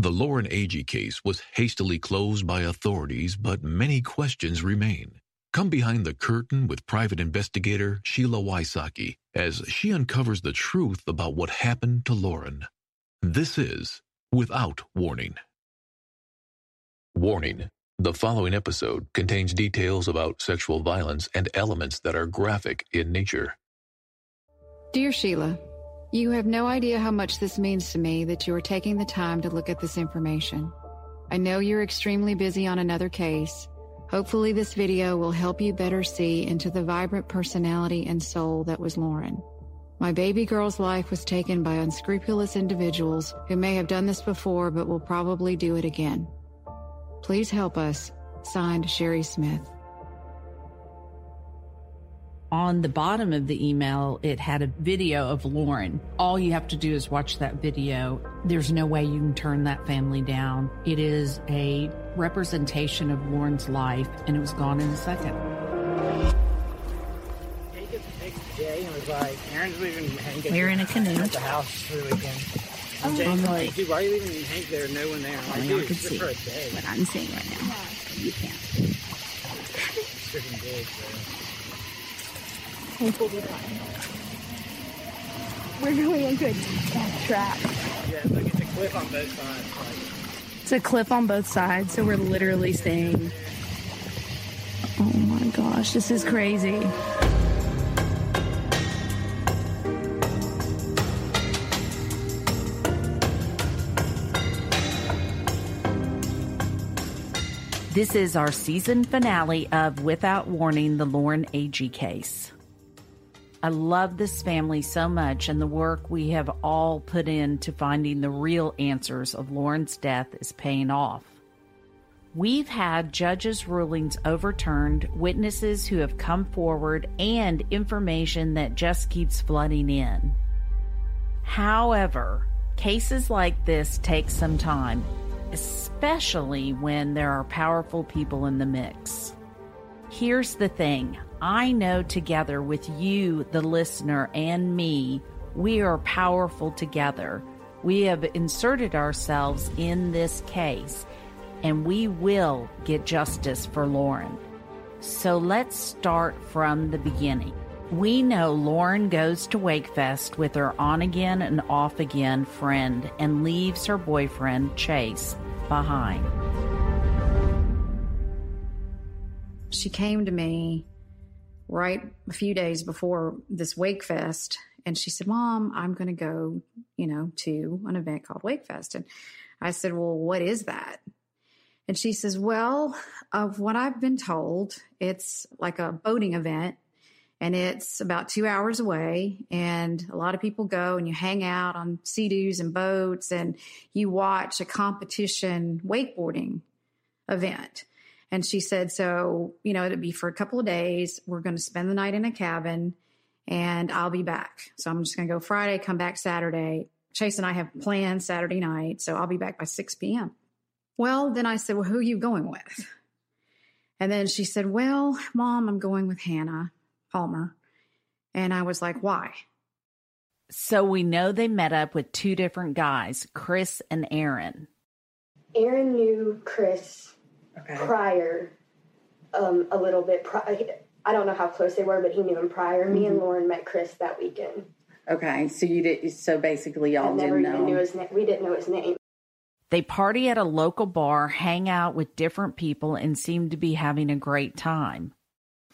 The Lauren Agee case was hastily closed by authorities, but many questions remain. Come behind the curtain with private investigator Sheila Wysocki as she uncovers the truth about what happened to Lauren. This is Without Warning. Warning the following episode contains details about sexual violence and elements that are graphic in nature. Dear Sheila, you have no idea how much this means to me that you are taking the time to look at this information. I know you're extremely busy on another case. Hopefully, this video will help you better see into the vibrant personality and soul that was Lauren. My baby girl's life was taken by unscrupulous individuals who may have done this before but will probably do it again. Please help us. Signed, Sherry Smith on the bottom of the email, it had a video of Lauren. All you have to do is watch that video. There's no way you can turn that family down. It is a representation of Lauren's life, and it was gone in a second. We're in a canoe. At the house for the weekend. Oh, James I'm like, dude, why are you leaving Hank there? No one there. I'm like, dude, I could see for a day. what I'm seeing right now. You can't. It's freaking big, bro. We'll be fine. We're going into a death trap. Yeah, look, it's a cliff on both sides. Like, It's a cliff on both sides, so we're literally staying. Oh my gosh, this is crazy. This is our season finale of Without Warning, the Lauren Agee case. I love this family so much, and the work we have all put into finding the real answers of Lauren's death is paying off. We've had judges' rulings overturned, witnesses who have come forward, and information that just keeps flooding in. However, cases like this take some time, especially when there are powerful people in the mix. Here's the thing I know together with you, the listener, and me, we are powerful together. We have inserted ourselves in this case, and we will get justice for Lauren. So let's start from the beginning. We know Lauren goes to Wakefest with her on again and off again friend and leaves her boyfriend, Chase, behind. She came to me right a few days before this Wake Fest and she said, Mom, I'm going to go, you know, to an event called Wake Fest. And I said, Well, what is that? And she says, Well, of what I've been told, it's like a boating event and it's about two hours away. And a lot of people go and you hang out on sea-doos and boats and you watch a competition wakeboarding event. And she said, so, you know, it'd be for a couple of days. We're going to spend the night in a cabin and I'll be back. So I'm just going to go Friday, come back Saturday. Chase and I have plans Saturday night. So I'll be back by 6 p.m. Well, then I said, well, who are you going with? And then she said, well, mom, I'm going with Hannah Palmer. And I was like, why? So we know they met up with two different guys, Chris and Aaron. Aaron knew Chris prior um, a little bit. Pri- I don't know how close they were, but he knew him prior. Me and Lauren met Chris that weekend. Okay, so you did. So basically, y'all never didn't know. knew his name. We didn't know his name. They party at a local bar, hang out with different people, and seem to be having a great time.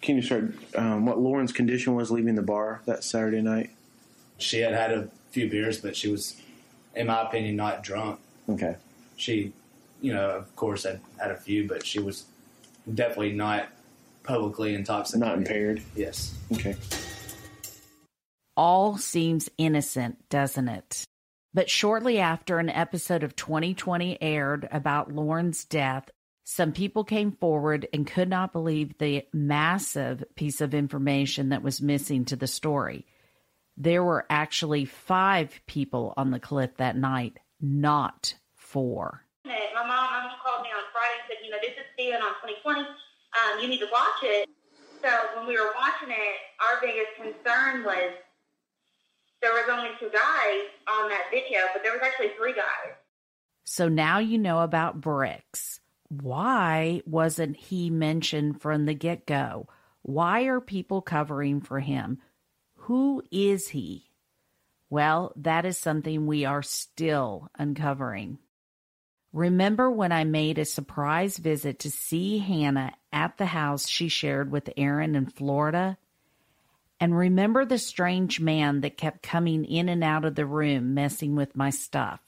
Can you start um, what Lauren's condition was leaving the bar that Saturday night? She had had a few beers, but she was, in my opinion, not drunk. Okay. She, you know, of course, had had a few, but she was definitely not publicly intoxicated. Not impaired. Yes. Okay. All seems innocent, doesn't it? But shortly after an episode of 2020 aired about Lauren's death, some people came forward and could not believe the massive piece of information that was missing to the story. There were actually five people on the cliff that night, not four. My mom, my mom called me on Friday and said, you know, on 2020. Um, you need to watch it. So when we were watching it, our biggest concern was there was only two guys on that video, but there was actually three guys. So now you know about Bricks. Why wasn't he mentioned from the get go? Why are people covering for him? Who is he? Well, that is something we are still uncovering. Remember when I made a surprise visit to see Hannah at the house she shared with Aaron in Florida? And remember the strange man that kept coming in and out of the room messing with my stuff.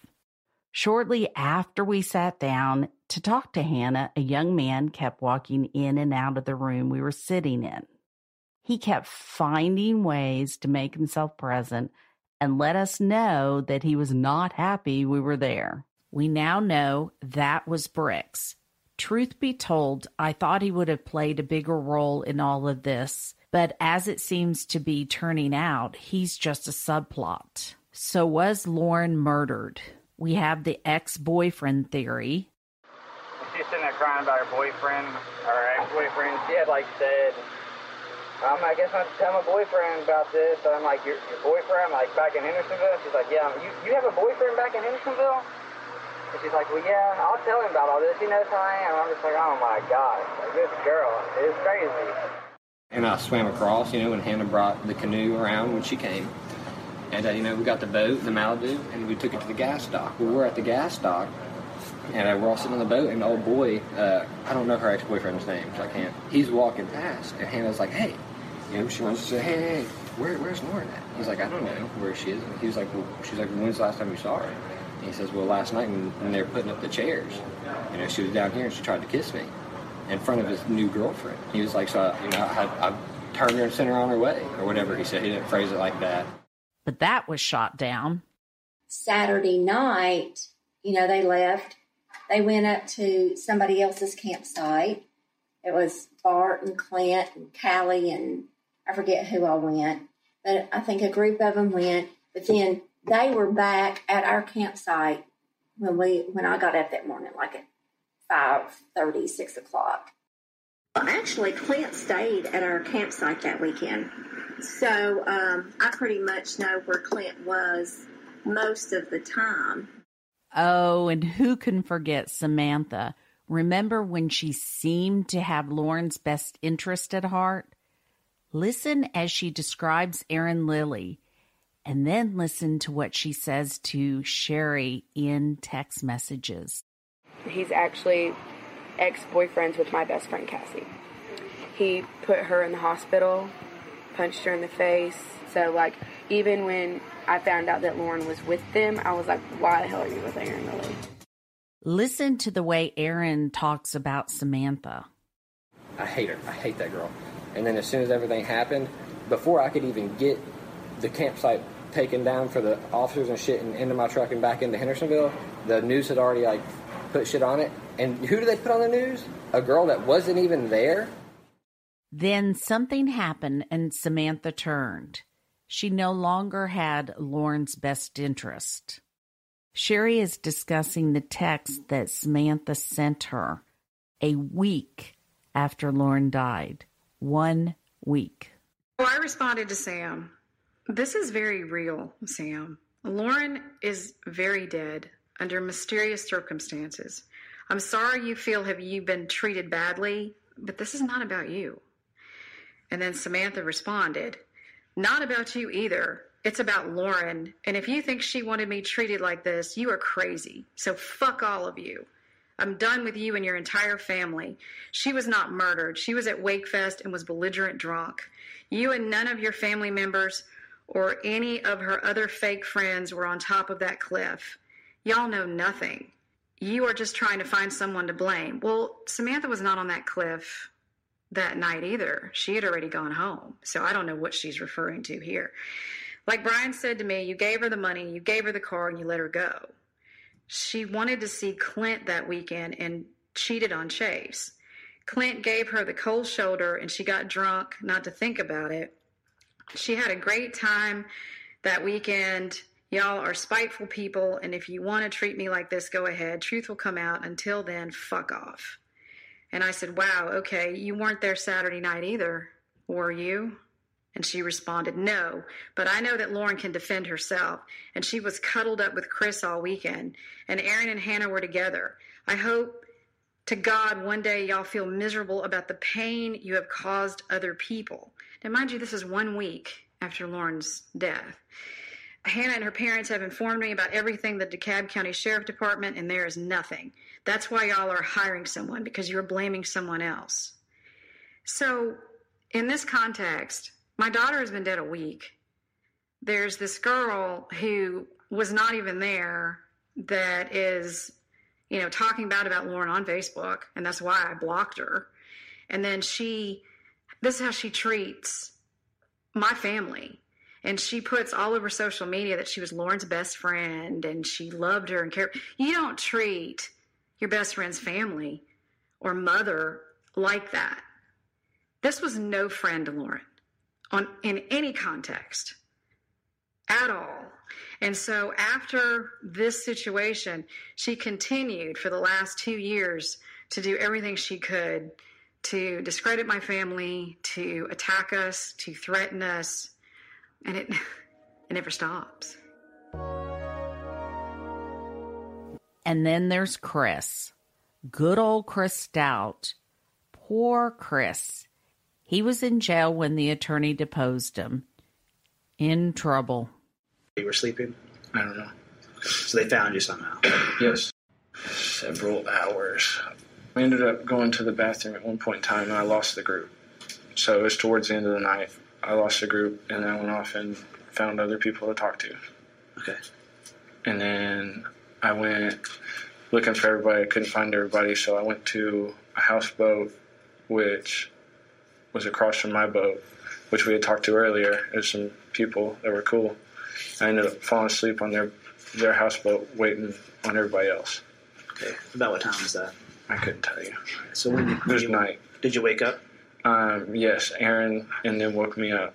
Shortly after we sat down to talk to Hannah, a young man kept walking in and out of the room we were sitting in. He kept finding ways to make himself present and let us know that he was not happy we were there. We now know that was Bricks. Truth be told, I thought he would have played a bigger role in all of this, but as it seems to be turning out, he's just a subplot. So was Lauren murdered? We have the ex boyfriend theory. She's sitting there crying about her boyfriend, her ex boyfriend. She had like said, um, I guess I'm tell my boyfriend about this. I'm like, your, your boyfriend? Like, back in Hendersonville? She's like, yeah, you, you have a boyfriend back in Hendersonville? And she's like, well, yeah, I'll tell him about all this. He knows who I am. I'm just like, oh my God, like, this girl is crazy. And I swam across, you know, and Hannah brought the canoe around when she came. And, uh, you know, we got the boat, the Malibu, and we took it to the gas dock. Well, we're at the gas dock, and uh, we're all sitting on the boat, and the old boy, uh, I don't know her ex boyfriend's name, so I can't. He's walking past, and Hannah's like, hey, you know, she wants to say, hey, hey, where, where's Lauren at? He's like, I don't know where she is. And he was like, well, she's like, when's the last time you saw her? And he says, well, last night when, when they were putting up the chairs, you know, she was down here and she tried to kiss me in front of his new girlfriend. He was like, so, I, you know, I, I turned her and sent her on her way, or whatever he said. He didn't phrase it like that. But that was shot down. Saturday night, you know, they left. They went up to somebody else's campsite. It was Bart and Clint and Callie and I forget who all went, but I think a group of them went. But then they were back at our campsite when we when I got up that morning, like at five thirty, six o'clock. Actually, Clint stayed at our campsite that weekend, so um, I pretty much know where Clint was most of the time. Oh, and who can forget Samantha? Remember when she seemed to have Lauren's best interest at heart? Listen as she describes Aaron Lilly, and then listen to what she says to Sherry in text messages. He's actually ex boyfriends with my best friend Cassie. He put her in the hospital, punched her in the face. So, like, even when I found out that Lauren was with them, I was like, why the hell are you with Aaron Lilly? Listen to the way Aaron talks about Samantha. I hate her. I hate that girl. And then as soon as everything happened, before I could even get the campsite taken down for the officers and shit and into my truck and back into Hendersonville, the news had already like put shit on it. And who do they put on the news? A girl that wasn't even there. Then something happened and Samantha turned. She no longer had Lauren's best interest. Sherry is discussing the text that Samantha sent her a week after Lauren died. One week. Well, I responded to Sam. This is very real, Sam. Lauren is very dead under mysterious circumstances. I'm sorry you feel have you been treated badly, but this is not about you. And then Samantha responded, Not about you either. It's about Lauren. And if you think she wanted me treated like this, you are crazy. So fuck all of you. I'm done with you and your entire family. She was not murdered. She was at Wakefest and was belligerent drunk. You and none of your family members or any of her other fake friends were on top of that cliff. Y'all know nothing. You are just trying to find someone to blame. Well, Samantha was not on that cliff that night either. She had already gone home. So I don't know what she's referring to here. Like Brian said to me, you gave her the money, you gave her the car, and you let her go. She wanted to see Clint that weekend and cheated on Chase. Clint gave her the cold shoulder and she got drunk, not to think about it. She had a great time that weekend. Y'all are spiteful people, and if you want to treat me like this, go ahead. Truth will come out. Until then, fuck off. And I said, Wow, okay, you weren't there Saturday night either, were you? And she responded, No, but I know that Lauren can defend herself. And she was cuddled up with Chris all weekend. And Aaron and Hannah were together. I hope to God one day y'all feel miserable about the pain you have caused other people. Now, mind you, this is one week after Lauren's death. Hannah and her parents have informed me about everything the DeKalb County Sheriff Department, and there is nothing. That's why y'all are hiring someone because you're blaming someone else. So, in this context, my daughter has been dead a week. There's this girl who was not even there that is, you know, talking bad about Lauren on Facebook, and that's why I blocked her. And then she, this is how she treats my family. And she puts all over social media that she was Lauren's best friend and she loved her and cared. You don't treat your best friend's family or mother like that. This was no friend to Lauren on in any context at all. And so after this situation, she continued for the last 2 years to do everything she could to discredit my family, to attack us, to threaten us, and it it never stops. And then there's Chris. Good old Chris Stout. Poor Chris. He was in jail when the attorney deposed him. In trouble. You were sleeping? I don't know. So they found you somehow? Yes. Several hours. We ended up going to the bathroom at one point in time and I lost the group. So it was towards the end of the night. I lost the group and I went off and found other people to talk to. Okay. And then I went looking for everybody. I couldn't find everybody, so I went to a houseboat, which was across from my boat, which we had talked to earlier. There's some people that were cool. I ended up falling asleep on their their houseboat, waiting on everybody else. Okay. About what time was that? I couldn't tell you. So when did It was night. did you wake up? Um, yes, Aaron, and then woke me up,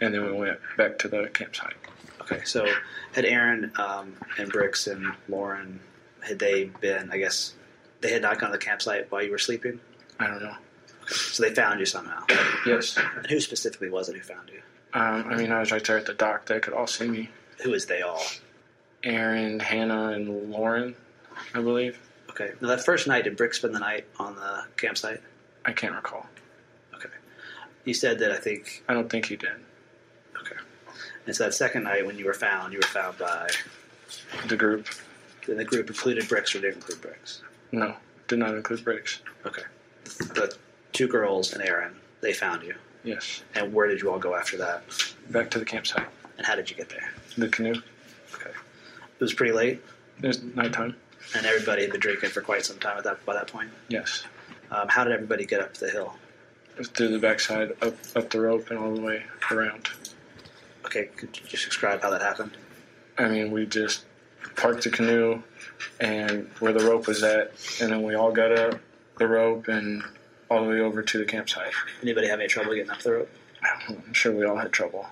and then we went back to the campsite. Okay. So had Aaron um, and Bricks and Lauren had they been? I guess they had not gone to the campsite while you were sleeping. I don't know. So they found you somehow. Yes. And who specifically was it who found you? Um, I mean, I was right there at the dock. They could all see me. Who is they all? Aaron, Hannah, and Lauren, I believe. Okay. Now that first night, did Bricks spend the night on the campsite? I can't recall. Okay. You said that I think. I don't think he did. Okay. And so that second night, when you were found, you were found by The group. And the group included Bricks or didn't include Bricks? No, did not include Bricks. Okay. The two girls and Aaron, they found you. Yes. And where did you all go after that? Back to the campsite. And how did you get there? The canoe. Okay. It was pretty late, It was nighttime. And everybody had been drinking for quite some time at that by that point. Yes. Um, how did everybody get up the hill? Through the backside, up up the rope, and all the way around. Okay, could you just describe how that happened? I mean, we just parked the canoe and where the rope was at, and then we all got up the rope and all the way over to the campsite. Anybody have any trouble getting up the rope? I'm sure we all had trouble.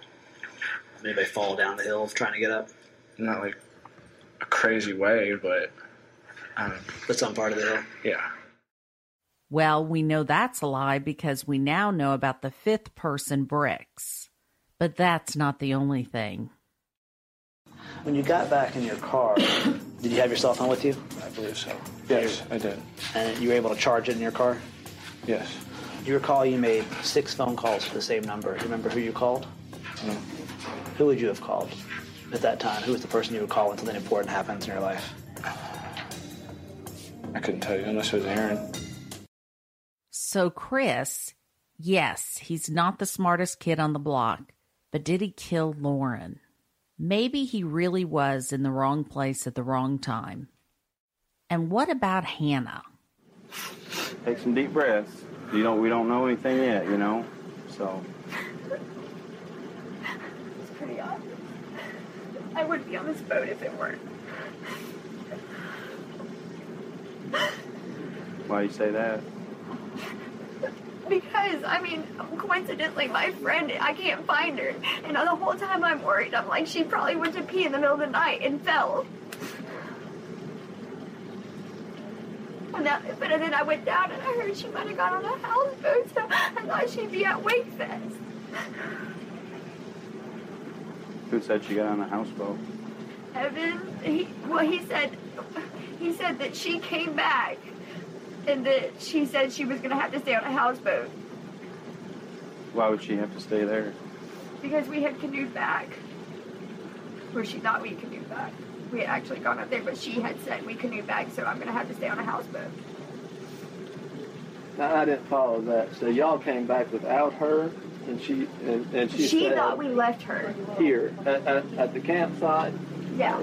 Anybody fall down the hill trying to get up? Not like a crazy way, but um, But some part of the hill. yeah. Well, we know that's a lie because we now know about the fifth person, Bricks. But that's not the only thing. When you got back in your car, did you have your cell phone with you? I believe so. Yes, I did. And you were able to charge it in your car? Yes. You recall you made six phone calls to the same number. Do you remember who you called? No. Who would you have called at that time? Who was the person you would call when something important happens in your life? I couldn't tell you unless it was Aaron. So, Chris, yes, he's not the smartest kid on the block, but did he kill Lauren? Maybe he really was in the wrong place at the wrong time. And what about Hannah? Take some deep breaths. You don't. We don't know anything yet. You know. So It's pretty obvious. I wouldn't be on this boat if it weren't. Why you say that? Because, I mean, coincidentally, my friend, I can't find her. And the whole time I'm worried, I'm like, she probably went to pee in the middle of the night and fell. And that, but then I went down and I heard she might have got on a houseboat, so I thought she'd be at Wakefest. Who said she got on a houseboat? Evan, he, well, he said, he said that she came back and that she said she was going to have to stay on a houseboat Why would she have to stay there? because we had canoed back. Or she thought we canoed back. We had actually gone up there, but she had said we canoed back, so I'm going to have to stay on a houseboat. Now, I didn't follow that. So y'all came back without her, and she and, and she, She said thought we left her. here at, at, at the campsite. Yeah.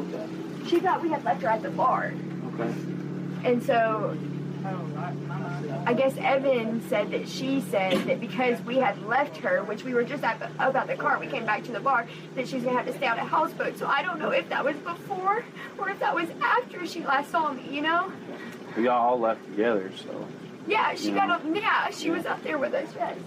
She thought we had left her at the bar. And so I guess Evan said that she said that because we had left her, which we were just at the, about the car, we came back to the bar, that she's gonna have to stay on a houseboat. So I don't know if that was before or if that was after she last saw me. You know? We all left together, so Yeah, she got up. Yeah, she was up there with us. Yes.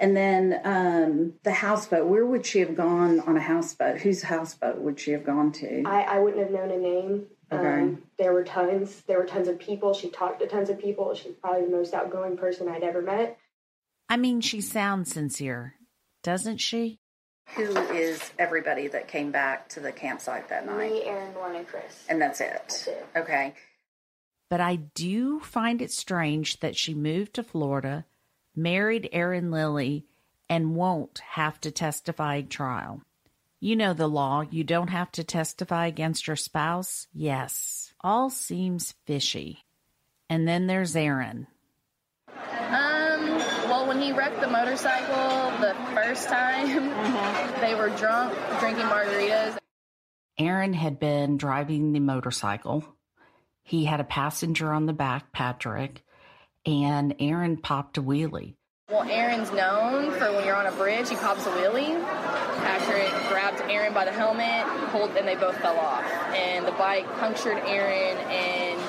And then um, the houseboat, where would she have gone on a houseboat? Whose houseboat would she have gone to? I, I wouldn't have known a name. Okay. Um, there were tons. There were tons of people. She talked to tons of people. She's probably the most outgoing person I'd ever met. I mean, she sounds sincere, doesn't she? Who is everybody that came back to the campsite that night? Me, Aaron, Lauren, and Chris. And that's it. That's it. Okay. But I do find it strange that she moved to Florida, married Aaron Lilly, and won't have to testify at trial. You know the law, you don't have to testify against your spouse? Yes. All seems fishy. And then there's Aaron. Um, well, when he wrecked the motorcycle the first time, they were drunk, drinking margaritas. Aaron had been driving the motorcycle. He had a passenger on the back, Patrick, and Aaron popped a wheelie. Well, Aaron's known for when you're on a bridge, he pops a wheelie. Patrick grabbed Aaron by the helmet, pulled, and they both fell off. And the bike punctured Aaron, and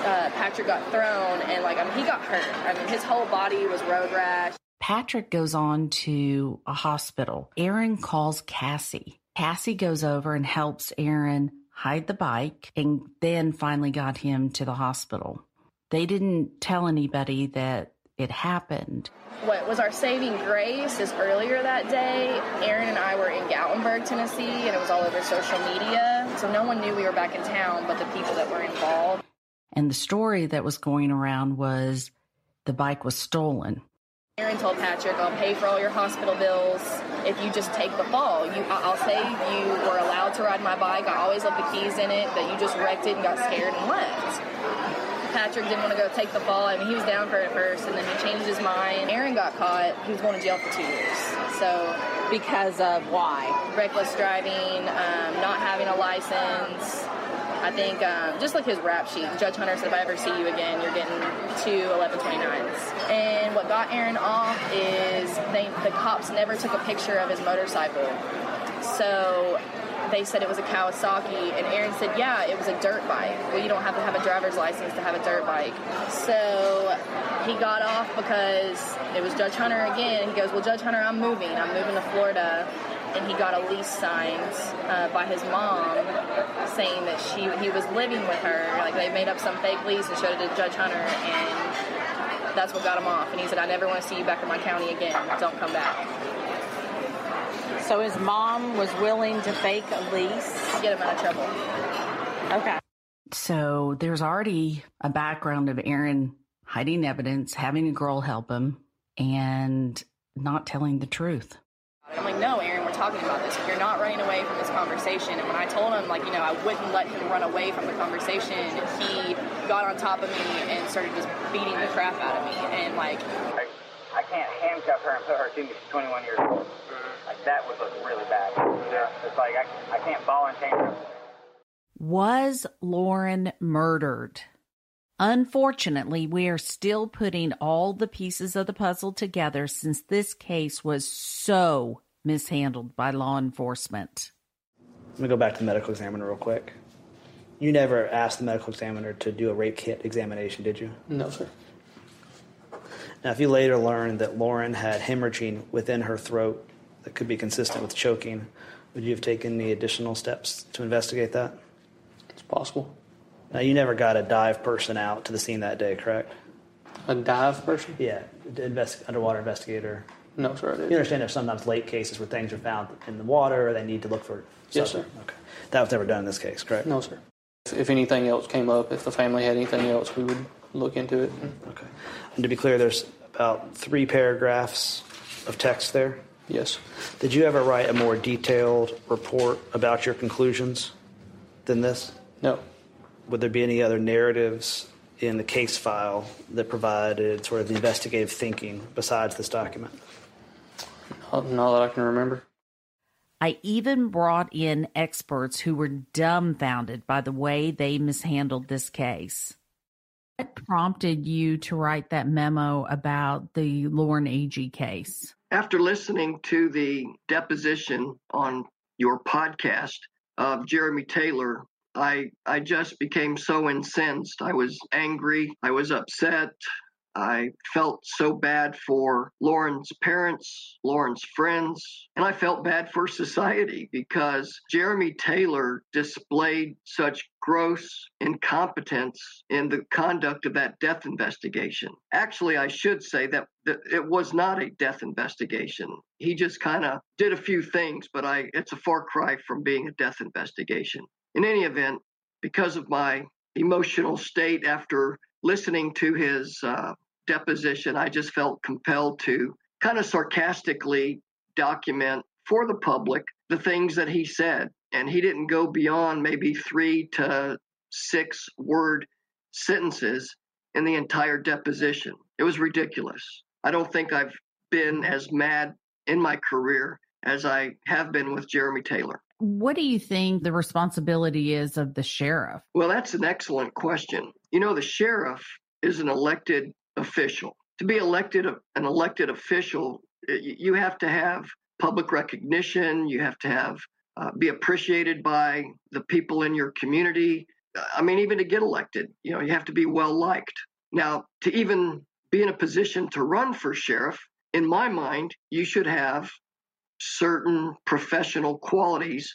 uh, Patrick got thrown, and like I mean, he got hurt. I mean, his whole body was road rash. Patrick goes on to a hospital. Aaron calls Cassie. Cassie goes over and helps Aaron hide the bike and then finally got him to the hospital. They didn't tell anybody that it happened. What was our saving grace is earlier that day, Aaron and I were in Gatlinburg, Tennessee, and it was all over social media. So no one knew we were back in town but the people that were involved. And the story that was going around was the bike was stolen. Aaron told Patrick, "I'll pay for all your hospital bills if you just take the fall. You, I'll say you were allowed to ride my bike. I always left the keys in it. That you just wrecked it and got scared and left." Patrick didn't want to go take the fall. I mean, he was down for it at first, and then he changed his mind. Aaron got caught. He was going to jail for two years. So because of why? Reckless driving, um, not having a license. I think um, just like his rap sheet, Judge Hunter said, if I ever see you again, you're getting two 1129s. And what got Aaron off is they, the cops never took a picture of his motorcycle. So they said it was a Kawasaki, and Aaron said, yeah, it was a dirt bike. Well, you don't have to have a driver's license to have a dirt bike. So he got off because it was Judge Hunter again. He goes, well, Judge Hunter, I'm moving. I'm moving to Florida. And he got a lease signed uh, by his mom saying that she he was living with her. Like they made up some fake lease and showed it to Judge Hunter, and that's what got him off. And he said, I never want to see you back in my county again. Don't come back. So his mom was willing to fake a lease? To get him out of trouble. Okay. So there's already a background of Aaron hiding evidence, having a girl help him, and not telling the truth. I'm like, no, Aaron, we're talking about this. You're not running away from this conversation. And when I told him, like, you know, I wouldn't let him run away from the conversation, he got on top of me and started just beating the crap out of me. And, like, I, I can't handcuff her and put her to me. She's 21 years old. Like that would look really bad. Yeah. It's like I, I can't ball and chain her. Was Lauren murdered? Unfortunately, we are still putting all the pieces of the puzzle together since this case was so mishandled by law enforcement. Let me go back to the medical examiner real quick. You never asked the medical examiner to do a rape kit examination, did you? No, sir. Now, if you later learned that Lauren had hemorrhaging within her throat that could be consistent with choking, would you have taken any additional steps to investigate that? It's possible. Now, you never got a dive person out to the scene that day, correct? A dive person? Yeah, invest, underwater investigator. No, sir, You understand there's sometimes late cases where things are found in the water or they need to look for. Yes, sir. Okay. That was never done in this case, correct? No, sir. If anything else came up, if the family had anything else, we would look into it. Mm-hmm. Okay. And to be clear, there's about three paragraphs of text there. Yes. Did you ever write a more detailed report about your conclusions than this? No. Would there be any other narratives in the case file that provided sort of the investigative thinking besides this document? Not, not that I can remember. I even brought in experts who were dumbfounded by the way they mishandled this case. What prompted you to write that memo about the Lauren Agee case? After listening to the deposition on your podcast of Jeremy Taylor, I I just became so incensed. I was angry. I was upset. I felt so bad for Lauren's parents, Lauren's friends, and I felt bad for society because Jeremy Taylor displayed such gross incompetence in the conduct of that death investigation. Actually, I should say that, it was not a death investigation. He just kind of did a few things, but I it's a far cry from being a death investigation. In any event, because of my emotional state after listening to his uh, deposition, I just felt compelled to kind of sarcastically document for the public the things that he said. And he didn't go beyond maybe three to six word sentences in the entire deposition. It was ridiculous. I don't think I've been as mad in my career as I have been with Jeremy Taylor. What do you think the responsibility is of the sheriff? Well, that's an excellent question. You know, the sheriff is an elected official. To be elected an elected official, you have to have public recognition. You have to have uh, be appreciated by the people in your community. I mean, even to get elected, you know, you have to be well liked. Now, to even be in a position to run for sheriff, in my mind, you should have certain professional qualities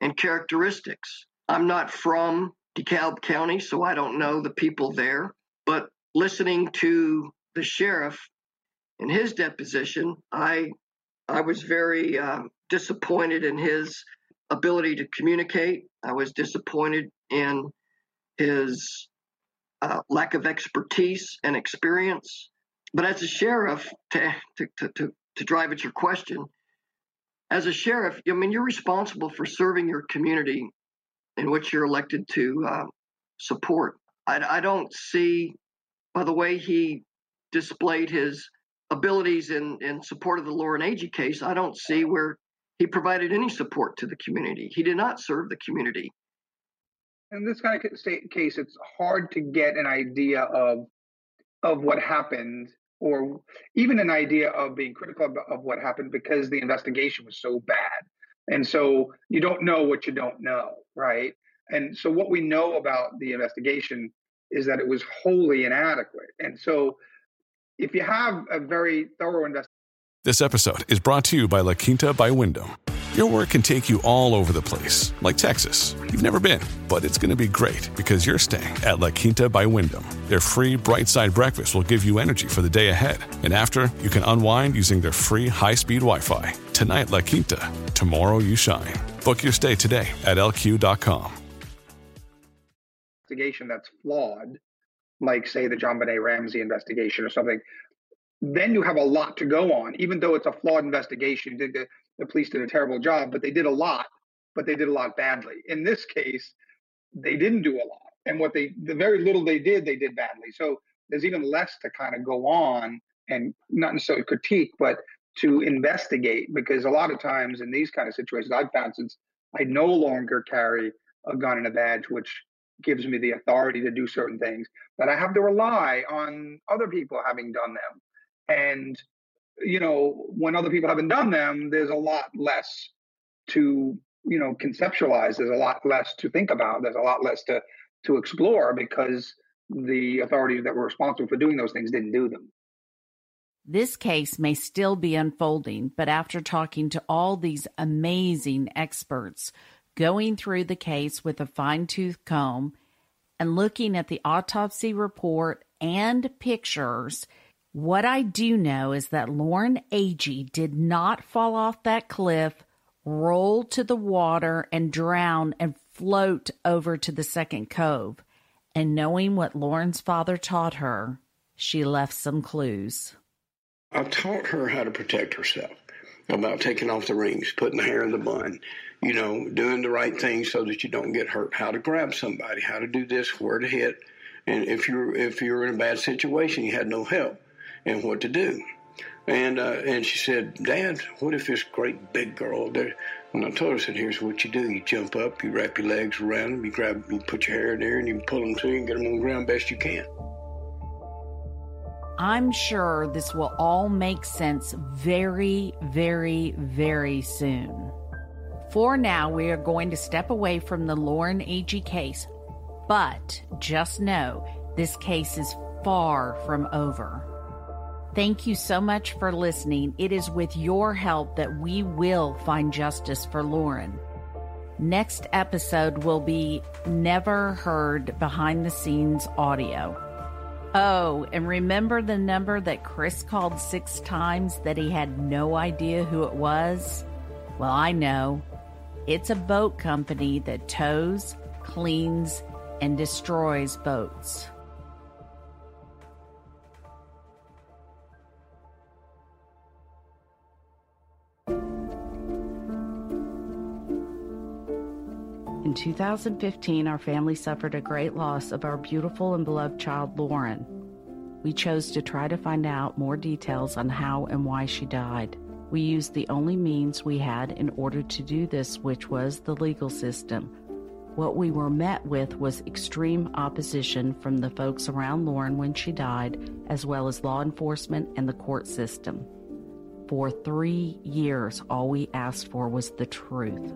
and characteristics. I'm not from DeKalb County, so I don't know the people there, but listening to the sheriff in his deposition, I I was very um, disappointed in his ability to communicate. I was disappointed in his uh, lack of expertise and experience. But as a sheriff, to, to, to, to drive at your question, as a sheriff, I mean, you're responsible for serving your community in which you're elected to uh, support. I, I don't see, by the way he displayed his abilities in, in support of the Lauren Agee case, I don't see where he provided any support to the community. He did not serve the community. In this kind of case, it's hard to get an idea of of what happened, or even an idea of being critical of, of what happened because the investigation was so bad, and so you don't know what you don't know, right? And so what we know about the investigation is that it was wholly inadequate, and so if you have a very thorough investigation. This episode is brought to you by La Quinta by Wyndham. Your work can take you all over the place, like Texas. You've never been, but it's going to be great because you're staying at La Quinta by Wyndham. Their free bright side breakfast will give you energy for the day ahead. And after, you can unwind using their free high speed Wi Fi. Tonight, La Quinta. Tomorrow, you shine. Book your stay today at lq.com. Investigation that's flawed like say the John JonBenét Ramsey investigation or something, then you have a lot to go on. Even though it's a flawed investigation, the police did a terrible job, but they did a lot, but they did a lot badly. In this case, they didn't do a lot, and what they the very little they did, they did badly. So there's even less to kind of go on and not necessarily critique, but to investigate because a lot of times in these kind of situations, I've found since I no longer carry a gun and a badge, which gives me the authority to do certain things, that I have to rely on other people having done them. And you know, when other people haven't done them, there's a lot less to, you know, conceptualize. There's a lot less to think about. There's a lot less to to explore because the authorities that were responsible for doing those things didn't do them. This case may still be unfolding, but after talking to all these amazing experts, going through the case with a fine tooth comb, and looking at the autopsy report and pictures, what I do know is that Lauren Agee did not fall off that cliff, roll to the water, and drown and float over to the second cove. And knowing what Lauren's father taught her, she left some clues. I taught her how to protect herself about taking off the rings, putting the hair in the bun, you know, doing the right thing so that you don't get hurt, how to grab somebody, how to do this, where to hit. And if you're if you're in a bad situation, you had no help and what to do. And uh, and she said, Dad, what if this great big girl there? And I told her, I said, here's what you do: you jump up, you wrap your legs around them, you grab, you put your hair in there, and you pull them through and get them on the ground best you can. I'm sure this will all make sense very, very, very soon. For now, we are going to step away from the Lauren Agee case, but just know this case is far from over. Thank you so much for listening. It is with your help that we will find justice for Lauren. Next episode will be Never Heard Behind the Scenes Audio. Oh, and remember the number that Chris called six times that he had no idea who it was? Well, I know. It's a boat company that tows, cleans, and destroys boats. In 2015, our family suffered a great loss of our beautiful and beloved child, Lauren. We chose to try to find out more details on how and why she died. We used the only means we had in order to do this, which was the legal system. What we were met with was extreme opposition from the folks around Lauren when she died, as well as law enforcement and the court system. For three years, all we asked for was the truth.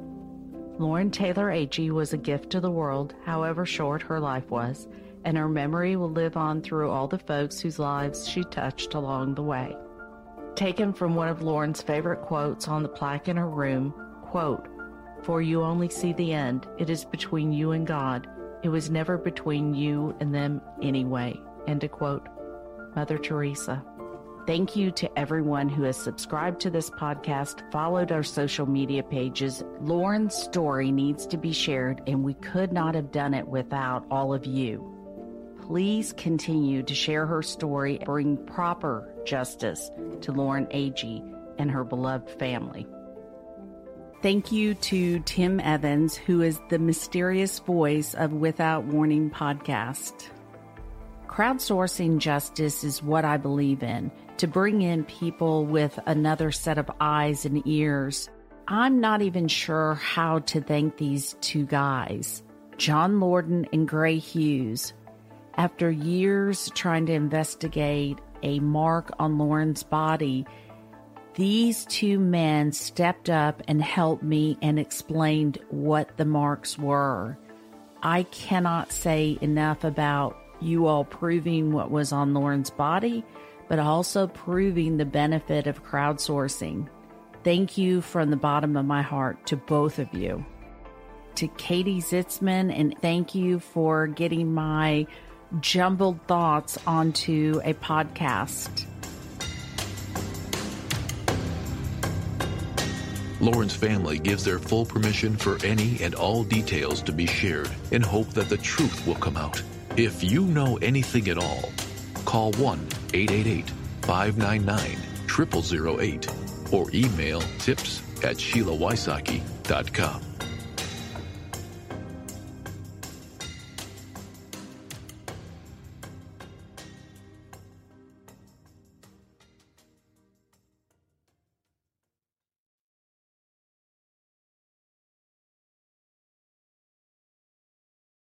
Lauren Taylor Agee was a gift to the world, however short her life was, and her memory will live on through all the folks whose lives she touched along the way. Taken from one of Lauren's favorite quotes on the plaque in her room, quote, For you only see the end. It is between you and God. It was never between you and them anyway. End quote. Mother Teresa. Thank you to everyone who has subscribed to this podcast, followed our social media pages. Lauren's story needs to be shared, and we could not have done it without all of you. Please continue to share her story, and bring proper justice to Lauren Agee and her beloved family. Thank you to Tim Evans, who is the mysterious voice of Without Warning podcast. Crowdsourcing justice is what I believe in to bring in people with another set of eyes and ears. I'm not even sure how to thank these two guys, John Lorden and Gray Hughes. After years trying to investigate a mark on Lauren's body, these two men stepped up and helped me and explained what the marks were. I cannot say enough about you all proving what was on Lauren's body but also proving the benefit of crowdsourcing. Thank you from the bottom of my heart to both of you. To Katie Zitzman, and thank you for getting my jumbled thoughts onto a podcast. Lauren's family gives their full permission for any and all details to be shared in hope that the truth will come out. If you know anything at all, call 1 888 599 0008 or email tips at SheilaWysocki.com.